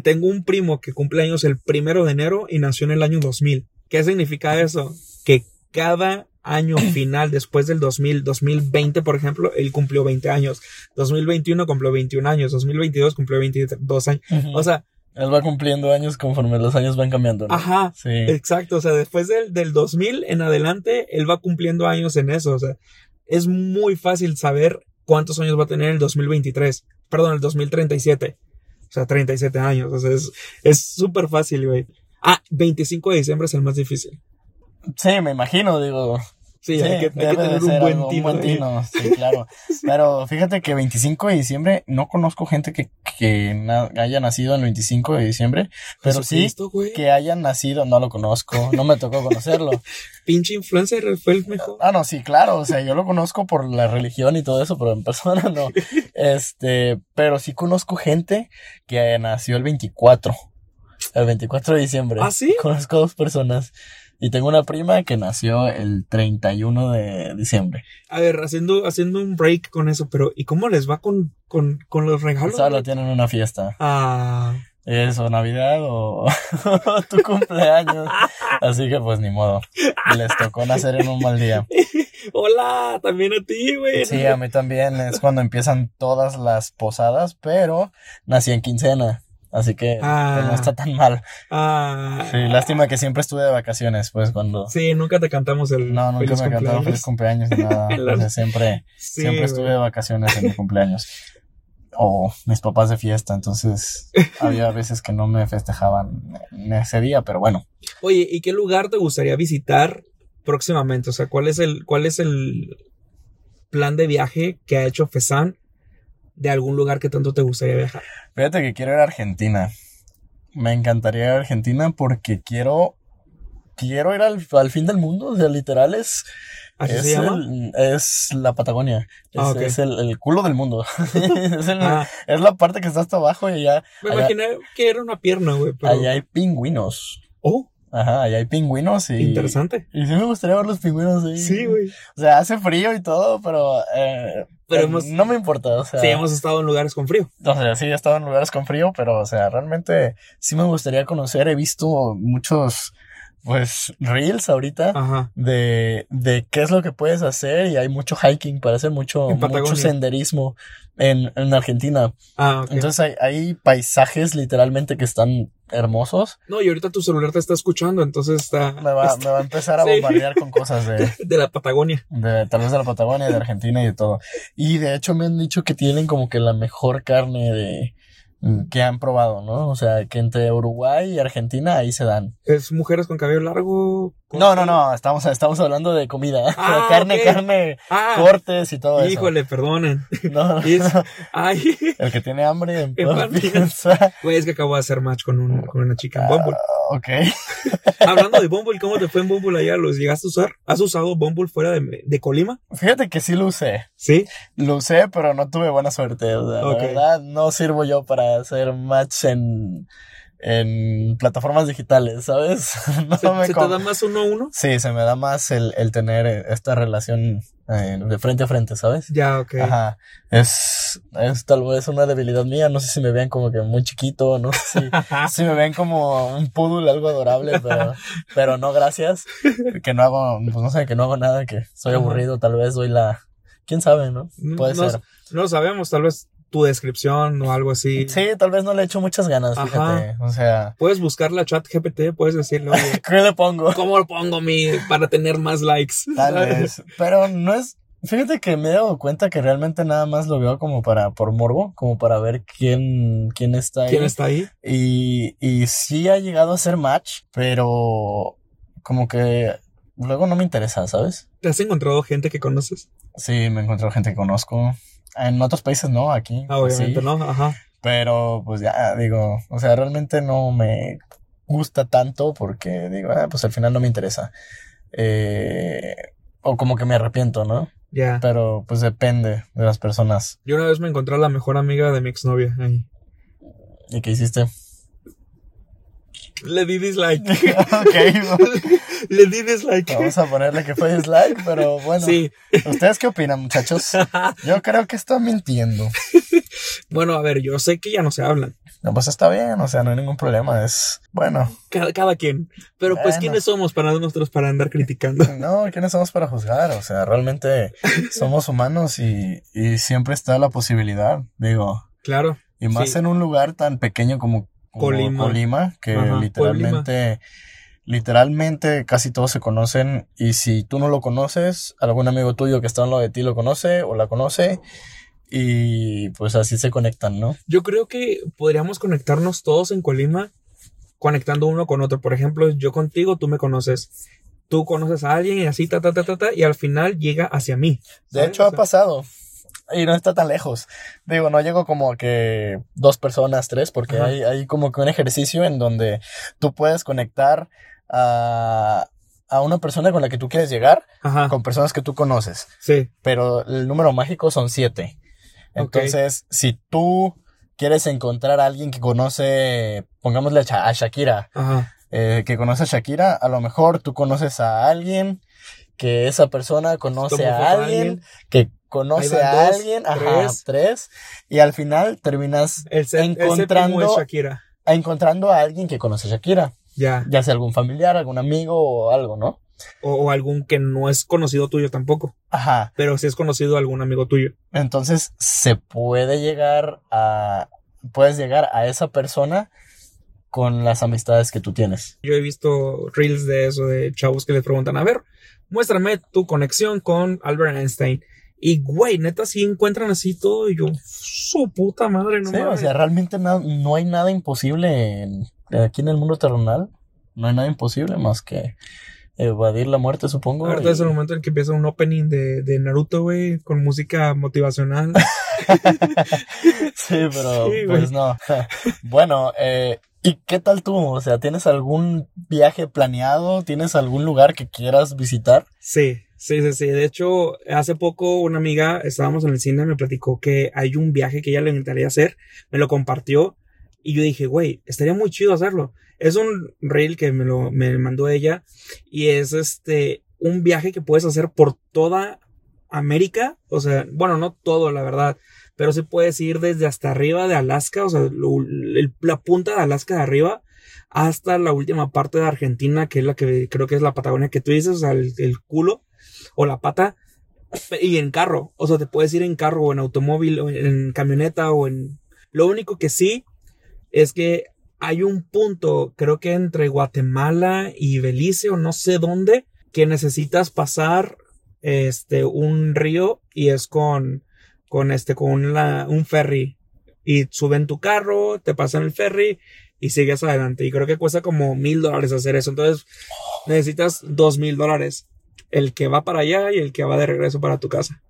Tengo un primo que cumple años el primero de enero y nació en el año 2000. ¿Qué significa eso? Que cada año final después del 2000, 2020, por ejemplo, él cumplió 20 años. 2021 cumplió 21 años. 2022 cumplió 22 años. O sea, Él va cumpliendo años conforme los años van cambiando. ¿no? ajá. Sí. Exacto, o sea, después del, del 2000 en adelante, él va cumpliendo años en eso, o sea, es muy fácil saber cuántos años va a tener el 2023, perdón, el 2037, o sea, 37 años, o sea, es es súper fácil, güey. Ah, 25 de diciembre es el más difícil. Sí, me imagino, digo. Sí, hay que, hay tener un buen algo, tino. buen sí, (laughs) claro. Pero fíjate que 25 de diciembre, no conozco gente que, que na- haya nacido el 25 de diciembre, pero sí güey. que hayan nacido, no lo conozco, no me tocó conocerlo. (laughs) Pinche influencer fue el mejor. Ah, no, sí, claro, o sea, yo lo conozco por la religión y todo eso, pero en persona no. (laughs) Este, pero sí conozco gente que nació el 24, el 24 de diciembre. ¿Ah, sí? Conozco dos personas. Y tengo una prima que nació el 31 de diciembre. A ver, haciendo, haciendo un break con eso, pero ¿y cómo les va con, con, con los regalos? Solo tienen una fiesta. Ah, Eso, Navidad (laughs) o tu cumpleaños. Así que pues ni modo. Les tocó nacer en un mal día. (laughs) hola, también a ti, güey. Sí, a mí también es cuando empiezan todas las posadas, pero nací en quincena. Así que Ah. pues, no está tan mal. Ah, Sí, lástima que siempre estuve de vacaciones, pues cuando... Sí, nunca te cantamos el No, nunca feliz me cantaron feliz cumpleaños ni nada. (laughs) O sea, siempre, Sí, siempre estuve de vacaciones en mi cumpleaños. O mis papás de fiesta, entonces había veces que no me festejaban en ese día, pero bueno. Oye, ¿y qué lugar te gustaría visitar próximamente? O sea, ¿cuál es el, cuál es el plan de viaje que ha hecho Fesan de algún lugar que tanto te gustaría viajar? Fíjate que quiero ir a Argentina. Me encantaría ir a Argentina porque quiero, quiero ir al, al fin del mundo, o sea, literal es, ¿Así es, se llama? el- es la Patagonia, es, Ah, es el, el culo del mundo. (laughs) es, el- Ah, es la parte que está hasta abajo y allá, me allá, imaginé que era una pierna, güey. Pero... allá hay pingüinos. Oh, Ajá, allá hay pingüinos y... interesante. Y sí me gustaría ver los pingüinos ahí. Sí, güey. O sea, hace frío y todo, pero, eh, Pero eh, hemos- no me importa, o sea... Sí, hemos estado en lugares con frío. O sea, sí he estado en lugares con frío, pero, o sea, realmente sí me gustaría conocer. He visto muchos, pues, reels ahorita Ajá. de, de qué es lo que puedes hacer y hay mucho hiking para hacer mucho, mucho senderismo en, en Argentina. Ah. Entonces hay, hay paisajes literalmente que están hermosos. No, y ahorita tu celular te está escuchando, entonces está. Me va, me va a empezar a Sí. bombardear con cosas de, (laughs) De la Patagonia. de tal vez de la Patagonia, de Argentina y de todo. Y de hecho me han dicho que tienen como que la mejor carne de que han probado, ¿no? O sea, que entre Uruguay y Argentina ahí se dan. Es mujeres con cabello largo. No, no, no, estamos, estamos hablando de comida. Ah, (laughs) carne, carne, Ah, cortes y todo híjole, perdonen. eso. No, (laughs) es- Ay, el que tiene hambre (laughs) en paz piensa. güey, es que acabo de hacer match con, un, con una chica en Bumble. Ok. Hablando de Bumble, ¿cómo te fue en Bumble allá? ¿Los llegaste a usar? ¿Has usado Bumble fuera de, de Colima? Fíjate que sí lo usé. Sí. Lo usé, pero no tuve buena suerte. O sea, Ok. la verdad, no sirvo yo para hacer match en, en plataformas digitales, ¿sabes? (laughs) No ¿Se, me se te da más uno a uno? Sí, se me da más el, el tener esta relación eh, de frente a frente, ¿sabes? Ya, ok. Ajá. Es, es tal vez una debilidad mía. No sé si me ven como que muy chiquito, no sé si, (laughs) si me ven como un poodle, algo adorable, pero, pero no, gracias. Que no hago, pues no sé, que no hago nada, que soy aburrido, tal vez soy la, quién sabe, ¿no? Puede no, ser. no lo sabemos, tal vez tu descripción o algo así. Sí, tal vez no le echo muchas ganas, Ajá. fíjate. O sea, Puedes buscar la chat GPT, puedes decirle, oye, (laughs) ¿qué le pongo? ¿cómo lo pongo mi para tener más likes? Tal vez. Pero no es. Fíjate que me he dado cuenta que realmente nada más lo veo como para, por morbo, como para ver quién, quién está ahí. ¿Quién está ahí? Y, y sí ha llegado a ser match, pero como que luego no me interesa, ¿sabes? ¿Te has encontrado gente que conoces? Sí, me encuentro gente que conozco. En otros países no, aquí. Ah, obviamente, sí. ¿no? Ajá. Pero pues ya, digo, o sea, realmente no me gusta tanto porque digo, ah, pues al final no me interesa. Eh, o como que me arrepiento, ¿no? Ya. Pero pues depende de las personas. Yo una vez me encontré a la mejor amiga de mi exnovia ahí. ¿Y qué hiciste? Le di dislike. (laughs) ok, Le di dislike. vamos a ponerle que fue dislike, pero bueno. Sí. ¿Ustedes qué opinan, muchachos? (laughs) Yo creo que está mintiendo. Bueno, a ver, yo sé que ya no se hablan. No, pues está bien, o sea, no hay ningún problema. Es bueno. Cada, cada quien. Pero pues. ¿quiénes somos para nosotros para andar criticando? No, ¿quiénes somos para juzgar? O sea, realmente (laughs) somos humanos y, y siempre está la posibilidad, digo. Claro. Y más Sí. en un lugar tan pequeño como Colima. Colima, que Ajá, literalmente, literalmente casi todos se conocen. Y si tú no lo conoces, algún amigo tuyo que está al lado de ti lo conoce o la conoce. Y pues así se conectan, ¿no? Yo creo que podríamos conectarnos todos en Colima conectando uno con otro. Por ejemplo, yo contigo, tú me conoces. Tú conoces a alguien y así, ta, ta, ta, ta, ta, y al final llega hacia mí. De hecho, O ha pasado. Y no está tan lejos. Digo, no llego como que dos personas, tres, porque hay, hay como que un ejercicio en donde tú puedes conectar a, a una persona con la que tú quieres llegar Ajá. con personas que tú conoces. Sí. Pero el número mágico son siete. Entonces, si tú quieres encontrar a alguien que conoce, pongámosle a Sha- a Shakira, Ajá. eh, que conoce a Shakira, a lo mejor tú conoces a alguien que esa persona conoce a alguien, alguien. que conoce a dos, alguien, ajá, tres. tres, y al final terminas El, el Encontrando- es Shakira. encontrando a alguien que conoce a Shakira, Ya. ya sea algún familiar, algún amigo o algo, ¿no? O, o algún que no es conocido tuyo tampoco. Ajá, Pero sí es conocido algún amigo tuyo. entonces se puede llegar a, puedes llegar a esa persona con las amistades que tú tienes. Yo he visto reels de eso, de chavos que les preguntan, a ver, muéstrame tu conexión con Albert Einstein. Y, güey, neta, sí encuentran así todo. Y yo, su puta madre, no Sí, o sea, realmente na- no hay nada imposible en- aquí en el mundo terrenal. No hay nada imposible más que evadir la muerte, supongo. Ahorita y- es el momento en que empieza un opening de, de Naruto, güey, con música motivacional. (laughs) Sí, pero Sí, pues no. (laughs) Bueno, eh, ¿y qué tal tú? O sea, ¿tienes algún viaje planeado? ¿Tienes algún lugar que quieras visitar? Sí, sí, sí, sí. De hecho, hace poco una amiga, estábamos en el cine, me platicó que hay un viaje que ella le encantaría hacer, me lo compartió y yo dije, güey, estaría muy chido hacerlo. Es un reel que me lo me mandó ella y es este un viaje que puedes hacer por toda América, o sea, bueno, no todo, la verdad, pero sí puedes ir desde hasta arriba de Alaska, o sea, la punta de Alaska de arriba hasta la última parte de Argentina, que es la que creo que es la Patagonia que tú dices, o sea, el, el culo o la pata, y en carro, o sea, te puedes ir en carro o en automóvil o en camioneta o en... Lo único que sí es que hay un punto, creo que entre Guatemala y Belice o no sé dónde, que necesitas pasar este un río y es con con este con un ferry. Y suben tu carro, te pasan el ferry y sigues adelante. Y creo que cuesta como mil dólares hacer eso, entonces necesitas dos mil dólares el que va para allá y el que va de regreso para tu casa.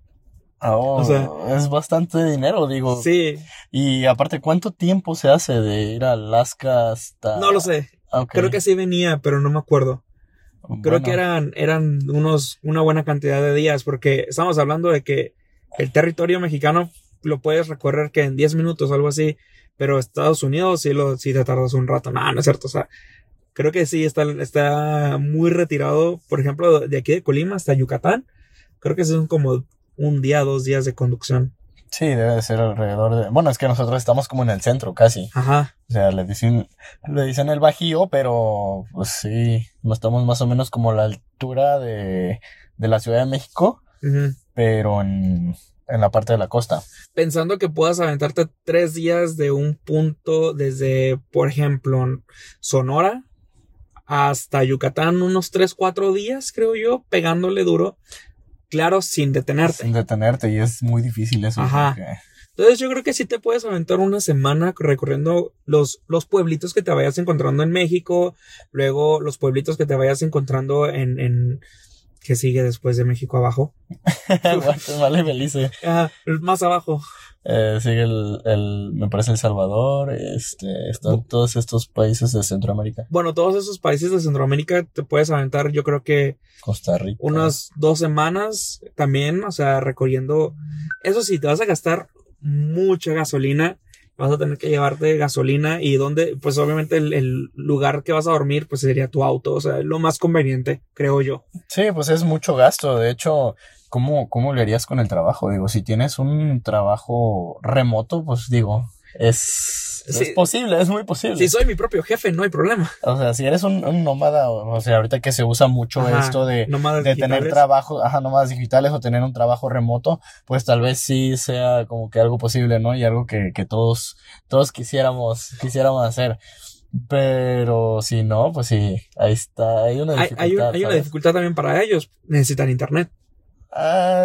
Oh, o sea, es bastante dinero, digo. Sí. Y aparte, ¿cuánto tiempo se hace de ir a Alaska hasta.? No lo sé. Creo que sí venía, pero no me acuerdo. Creo que eran, eran unos, una buena cantidad de días, porque estamos hablando de que el territorio mexicano lo puedes recorrer que en 10 minutos o algo así, pero Estados Unidos sí, lo, sí te tardas un rato. No, no es cierto. O sea, creo que sí está, está muy retirado. Por ejemplo, de aquí de Colima hasta Yucatán, creo que son como un día, dos días de conducción. Sí, debe de ser alrededor de... Bueno, es que nosotros estamos como en el centro casi. Ajá. O sea, le dicen, le dicen el Bajío, pero pues sí, estamos más o menos como a la altura de, de la Ciudad de México, pero en, en la parte de la costa. Pensando que puedas aventarte tres días de un punto desde, por ejemplo, Sonora hasta Yucatán, unos tres, cuatro días, creo yo, pegándole duro claro, sin detenerte. Sin detenerte, y es muy difícil eso. Ajá. Entonces yo creo que sí te puedes aventar una semana recorriendo los, los pueblitos que te vayas encontrando en México, luego los pueblitos que te vayas encontrando en, en que sigue después de México abajo. (laughs) vale, Belice. Ajá, más abajo. Eh, sigue el, el, me parece El Salvador, este, están todos estos países de Centroamérica. Bueno, todos esos países de Centroamérica te puedes aventar, yo creo que Costa Rica. Unas dos semanas también, o sea, recorriendo. Eso sí, te vas a gastar mucha gasolina. Vas a tener que llevarte gasolina y donde, pues obviamente el, el lugar que vas a dormir, pues sería tu auto, o sea, lo más conveniente, creo yo. Sí, pues es mucho gasto. De hecho, ¿cómo, cómo le harías con el trabajo? Digo, si tienes un trabajo remoto, pues digo, es, es posible, es muy posible. Si soy mi propio jefe, no hay problema. O sea, si eres un, nómada, o sea, ahorita que se usa mucho esto de, de tener trabajo, ajá, nómadas digitales o tener un trabajo remoto, pues tal vez sí sea como que algo posible, ¿no? Y algo que, que todos, todos quisiéramos, quisiéramos hacer. Pero si no, pues sí, ahí está, hay una dificultad. Hay, hay una dificultad también para ellos, necesitan internet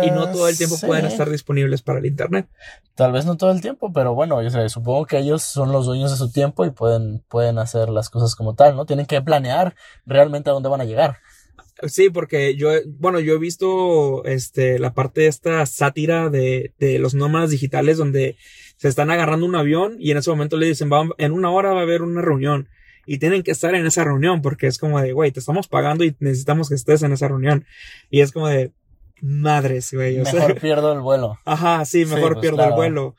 y no todo el tiempo pueden estar disponibles para el internet. Tal vez no todo el tiempo, pero bueno, yo sé, supongo que ellos son los dueños de su tiempo y pueden, pueden hacer las cosas como tal, ¿no? Tienen que planear realmente a dónde van a llegar. Sí, porque yo, bueno, yo he visto este, la parte de esta sátira de, de los nómadas digitales donde se están agarrando un avión y en ese momento le dicen, va, en una hora va a haber una reunión y tienen que estar en esa reunión porque es como de, güey, te estamos pagando y necesitamos que estés en esa reunión. Y es como de, madres, güey. mejor pierdo el vuelo. Ajá, sí, mejor pues, pierdo el vuelo.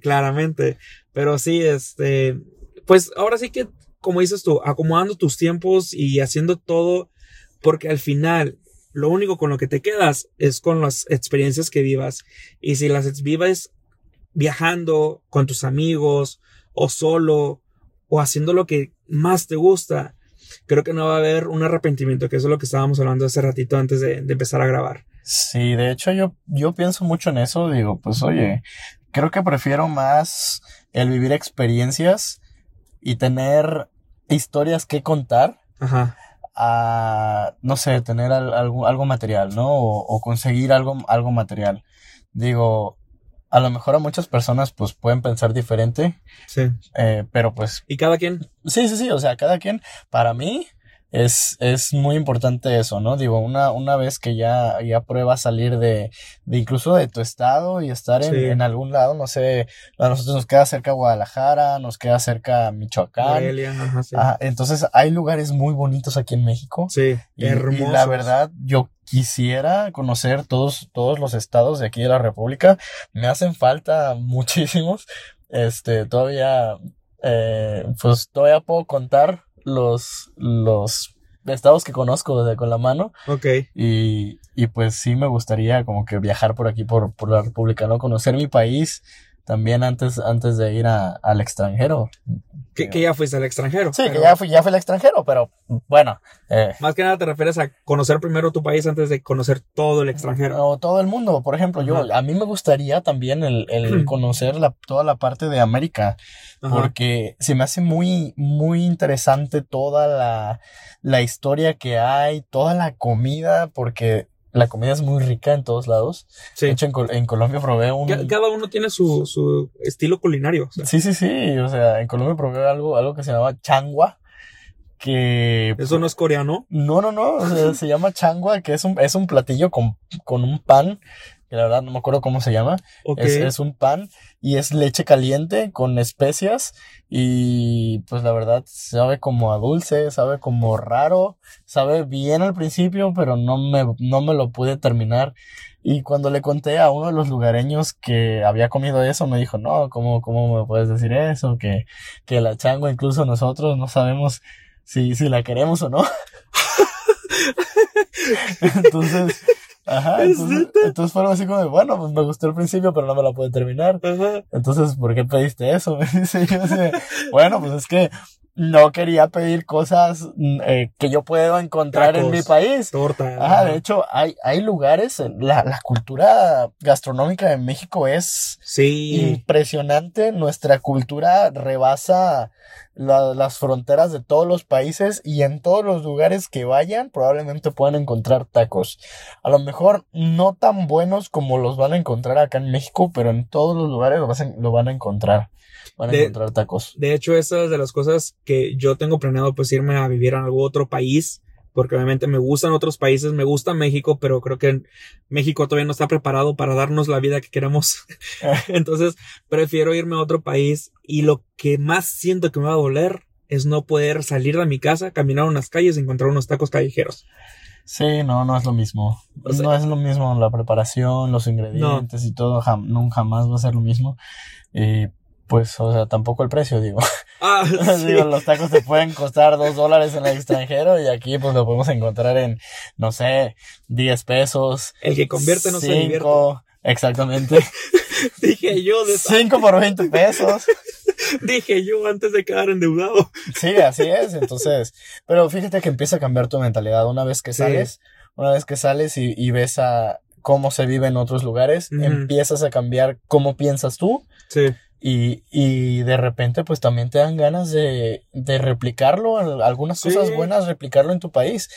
Claramente. Pero sí, este, pues ahora sí que, como dices tú, acomodando tus tiempos y haciendo todo, porque al final, lo único con lo que te quedas es con las experiencias que vivas. Y si las vivas viajando con tus amigos, o solo, o haciendo lo que más te gusta, creo que no va a haber un arrepentimiento, que eso es lo que estábamos hablando hace ratito antes de empezar a grabar. Sí, de hecho yo, yo pienso mucho en eso, digo, pues oye, creo que prefiero más el vivir experiencias y tener historias que contar Ajá. a, no sé, tener algo, algo material, ¿no? O, conseguir algo, algo material. Digo, a lo mejor a muchas personas pues pueden pensar diferente. Sí. Eh, pero pues... ¿Y cada quien? Sí, sí, sí, o sea, cada quien, para mí, es, es muy importante eso, ¿no? Digo, una, una vez que ya, ya pruebas salir de, de incluso de tu estado y estar en, en algún lado, no sé, a nosotros nos queda cerca Guadalajara, nos queda cerca Michoacán. ajá, sí. entonces hay lugares muy bonitos aquí en México. Sí, y, hermosos. Y la verdad, yo quisiera conocer todos, todos los estados de aquí de la República. Me hacen falta (laughs) muchísimos. Este, todavía, eh, pues todavía puedo contar los, los estados que conozco de, con la mano. Ok. Y, y pues sí me gustaría como que viajar por aquí, por, por la República, ¿no? Conocer mi país también antes, antes de ir a- al extranjero. Que, que ya fuiste al extranjero. Sí, Pero que ya fui, ya fui al extranjero, pero bueno, eh, Más que nada te refieres a conocer primero tu país antes de conocer todo el extranjero. o todo el mundo, por ejemplo, yo, a mí me gustaría también el, el (clears throat) conocer la, toda la parte de América, Ajá. porque se me hace muy, muy interesante toda la, la historia que hay, toda la comida, porque la comida es muy rica en todos lados. Sí. De hecho, en, Col- en Colombia probé un... Ca- Cada uno tiene su, su estilo culinario. o sea, Sí, sí, sí, o sea, en Colombia probé algo, algo que se llama changua, que... Eso no es coreano. No, no, no, o sea, se llama changua, que es un, es un platillo con, con un pan, que la verdad no me acuerdo cómo se llama. Ok. Es, es un pan y es leche caliente con especias y pues la verdad sabe como a dulce, sabe como raro, sabe bien al principio, pero no me, no me lo pude terminar. Y cuando le conté a uno de los lugareños que había comido eso, me dijo, no, ¿cómo, cómo me puedes decir eso? Que, que la changua incluso nosotros no sabemos si, si la queremos o no. (laughs) entonces, ajá, ¿Es entonces, entonces fueron así como de, bueno, pues me gustó al principio, pero no me la pude terminar. Ajá. Entonces, ¿por qué pediste eso? (laughs) Me dice yo así bueno, pues es que no quería pedir cosas mm, eh, que yo puedo encontrar en Tacos. mi país. Torta. Ajá, de hecho, hay, hay lugares, en- la, la cultura gastronómica de México es Sí. impresionante. Nuestra cultura rebasa la- las fronteras de todos los países y en todos los lugares que vayan probablemente puedan encontrar tacos. A lo mejor no tan buenos como los van a encontrar acá en México, pero en todos los lugares lo, vas a- lo van a encontrar. Van a De- encontrar tacos. De hecho, esa es de las cosas que yo tengo planeado, pues irme a vivir a algún otro país, porque obviamente me gustan otros países, me gusta México, pero creo que México todavía no está preparado para darnos la vida que queremos. (laughs) Entonces, prefiero irme a otro país y lo que más siento que me va a doler es no poder salir de mi casa, caminar unas calles y encontrar unos tacos callejeros. Sí, no, no es lo mismo. O sea- no es lo mismo la preparación, los ingredientes y todo, jam- nunca jamás va a ser lo mismo. Y pues, o sea, tampoco el precio, digo. Ah, (laughs) sí. Digo, los tacos te pueden costar dos dólares en el extranjero y aquí pues lo podemos encontrar en, no sé, 10 pesos. El que convierte no se divierte. Exactamente. (laughs) Dije yo, de- 5 por 20 pesos. (laughs) dije yo antes de quedar endeudado. Sí, así es. Entonces, pero fíjate que empieza a cambiar tu mentalidad una vez que Sí. sales, una vez que sales y, y ves a cómo se vive en otros lugares, empiezas a cambiar cómo piensas tú Sí. y, y de repente pues también te dan ganas de, de replicarlo, al- algunas Sí. cosas buenas, replicarlo en tu país,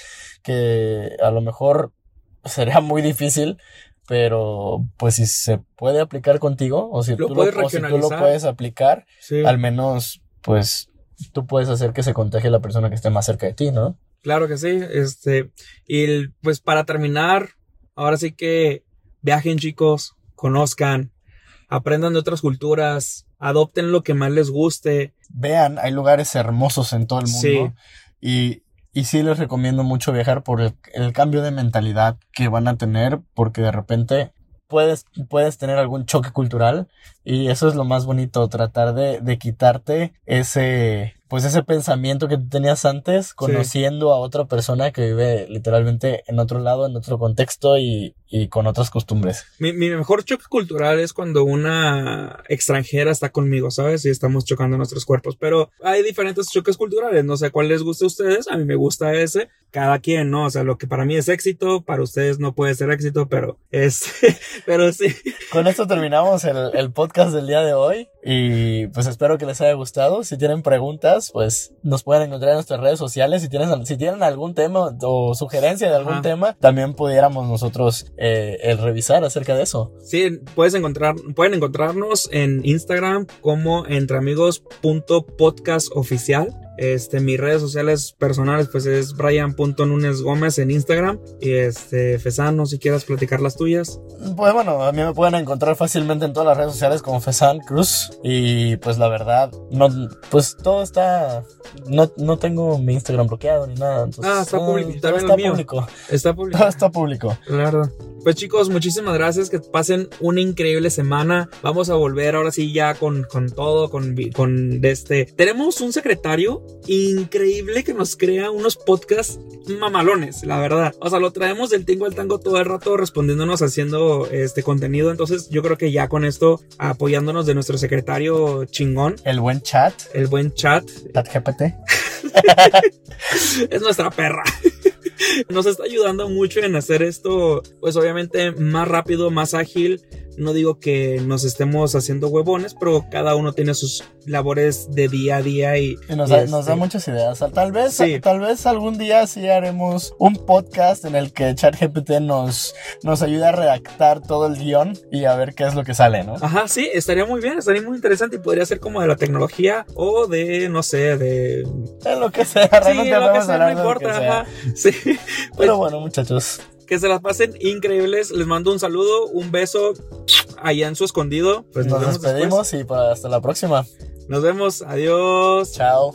que a lo mejor sería muy difícil. Pero, pues, si se puede aplicar contigo, o si, Lo tú, puedes lo, o si tú lo regionalizar. puedes aplicar, Sí. al menos, pues, tú puedes hacer que se contagie la persona que esté más cerca de ti, ¿no? Claro que sí. Este, y pues para terminar, ahora sí que viajen chicos, conozcan, aprendan de otras culturas, adopten lo que más les guste. Vean, hay lugares hermosos en todo el mundo. Sí. Y, y sí les recomiendo mucho viajar por el, el cambio de mentalidad que van a tener, porque de repente puedes, puedes tener algún choque cultural y eso es lo más bonito, tratar de, de quitarte ese, pues ese pensamiento que tú tenías antes, conociendo a otra persona que vive literalmente en otro lado, en otro contexto y, y con otras costumbres. Mi, mi mejor choque cultural es cuando una extranjera está conmigo, ¿sabes? Y estamos chocando nuestros cuerpos. Pero hay diferentes choques culturales. No sé cuál les gusta a ustedes. A mí me gusta ese. Cada quien, ¿no? O sea, lo que para mí es éxito, para ustedes no puede ser éxito, pero es, (laughs) pero sí. Con esto terminamos el, el podcast del día de hoy y pues espero que les haya gustado. Si tienen preguntas, pues nos pueden encontrar en nuestras redes sociales. Si tienen, si tienen algún tema o sugerencia de algún Ajá. tema, también pudiéramos nosotros eh, el revisar acerca de eso. Sí, puedes encontrar, pueden encontrarnos en Instagram como entreamigos.podcastoficial. Este, mis redes sociales personales, pues es Brian.Nunes Gómez en Instagram. Y este, Fesano, si quieras platicar las tuyas. Pues bueno, a mí me pueden encontrar fácilmente en todas las redes sociales como Fesan Cruz y pues la verdad, no, pues todo está, no, no tengo mi Instagram bloqueado ni nada. entonces, Ah, está público, también está mío. público, Está (laughs) todo está público. Claro. Pues chicos, muchísimas gracias. Que pasen una increíble semana. Vamos a volver ahora sí ya con, con todo, con, con este. Tenemos un secretario increíble que nos crea unos podcasts mamalones, la verdad. O sea, lo traemos del tingo al tango todo el rato respondiéndonos, haciendo este contenido. Entonces, yo creo que ya con esto, apoyándonos de nuestro secretario chingón, El buen chat. el buen chat, Chat GPT. (laughs) es nuestra perra. (laughs) Nos está ayudando mucho en hacer esto, pues obviamente más rápido, más ágil. No digo que nos estemos haciendo huevones, pero cada uno tiene sus labores de día a día y, Y nos, y da, este, nos da muchas ideas. Tal vez, Sí. tal vez algún día sí haremos un podcast en el que ChatGPT nos, nos ayude a redactar todo el guion y a ver qué es lo que sale, ¿no? Ajá, sí, estaría muy bien, estaría muy interesante y podría ser como de la tecnología o de, no sé, de... Lo que sea, Sí, lo que sea, no importa, ajá. Sí, (laughs) pues, Pero bueno, muchachos, que se las pasen increíbles. Les mando un saludo, un beso allá en su escondido. Pues nos después. despedimos y para hasta la próxima. Nos vemos, adiós. Chao.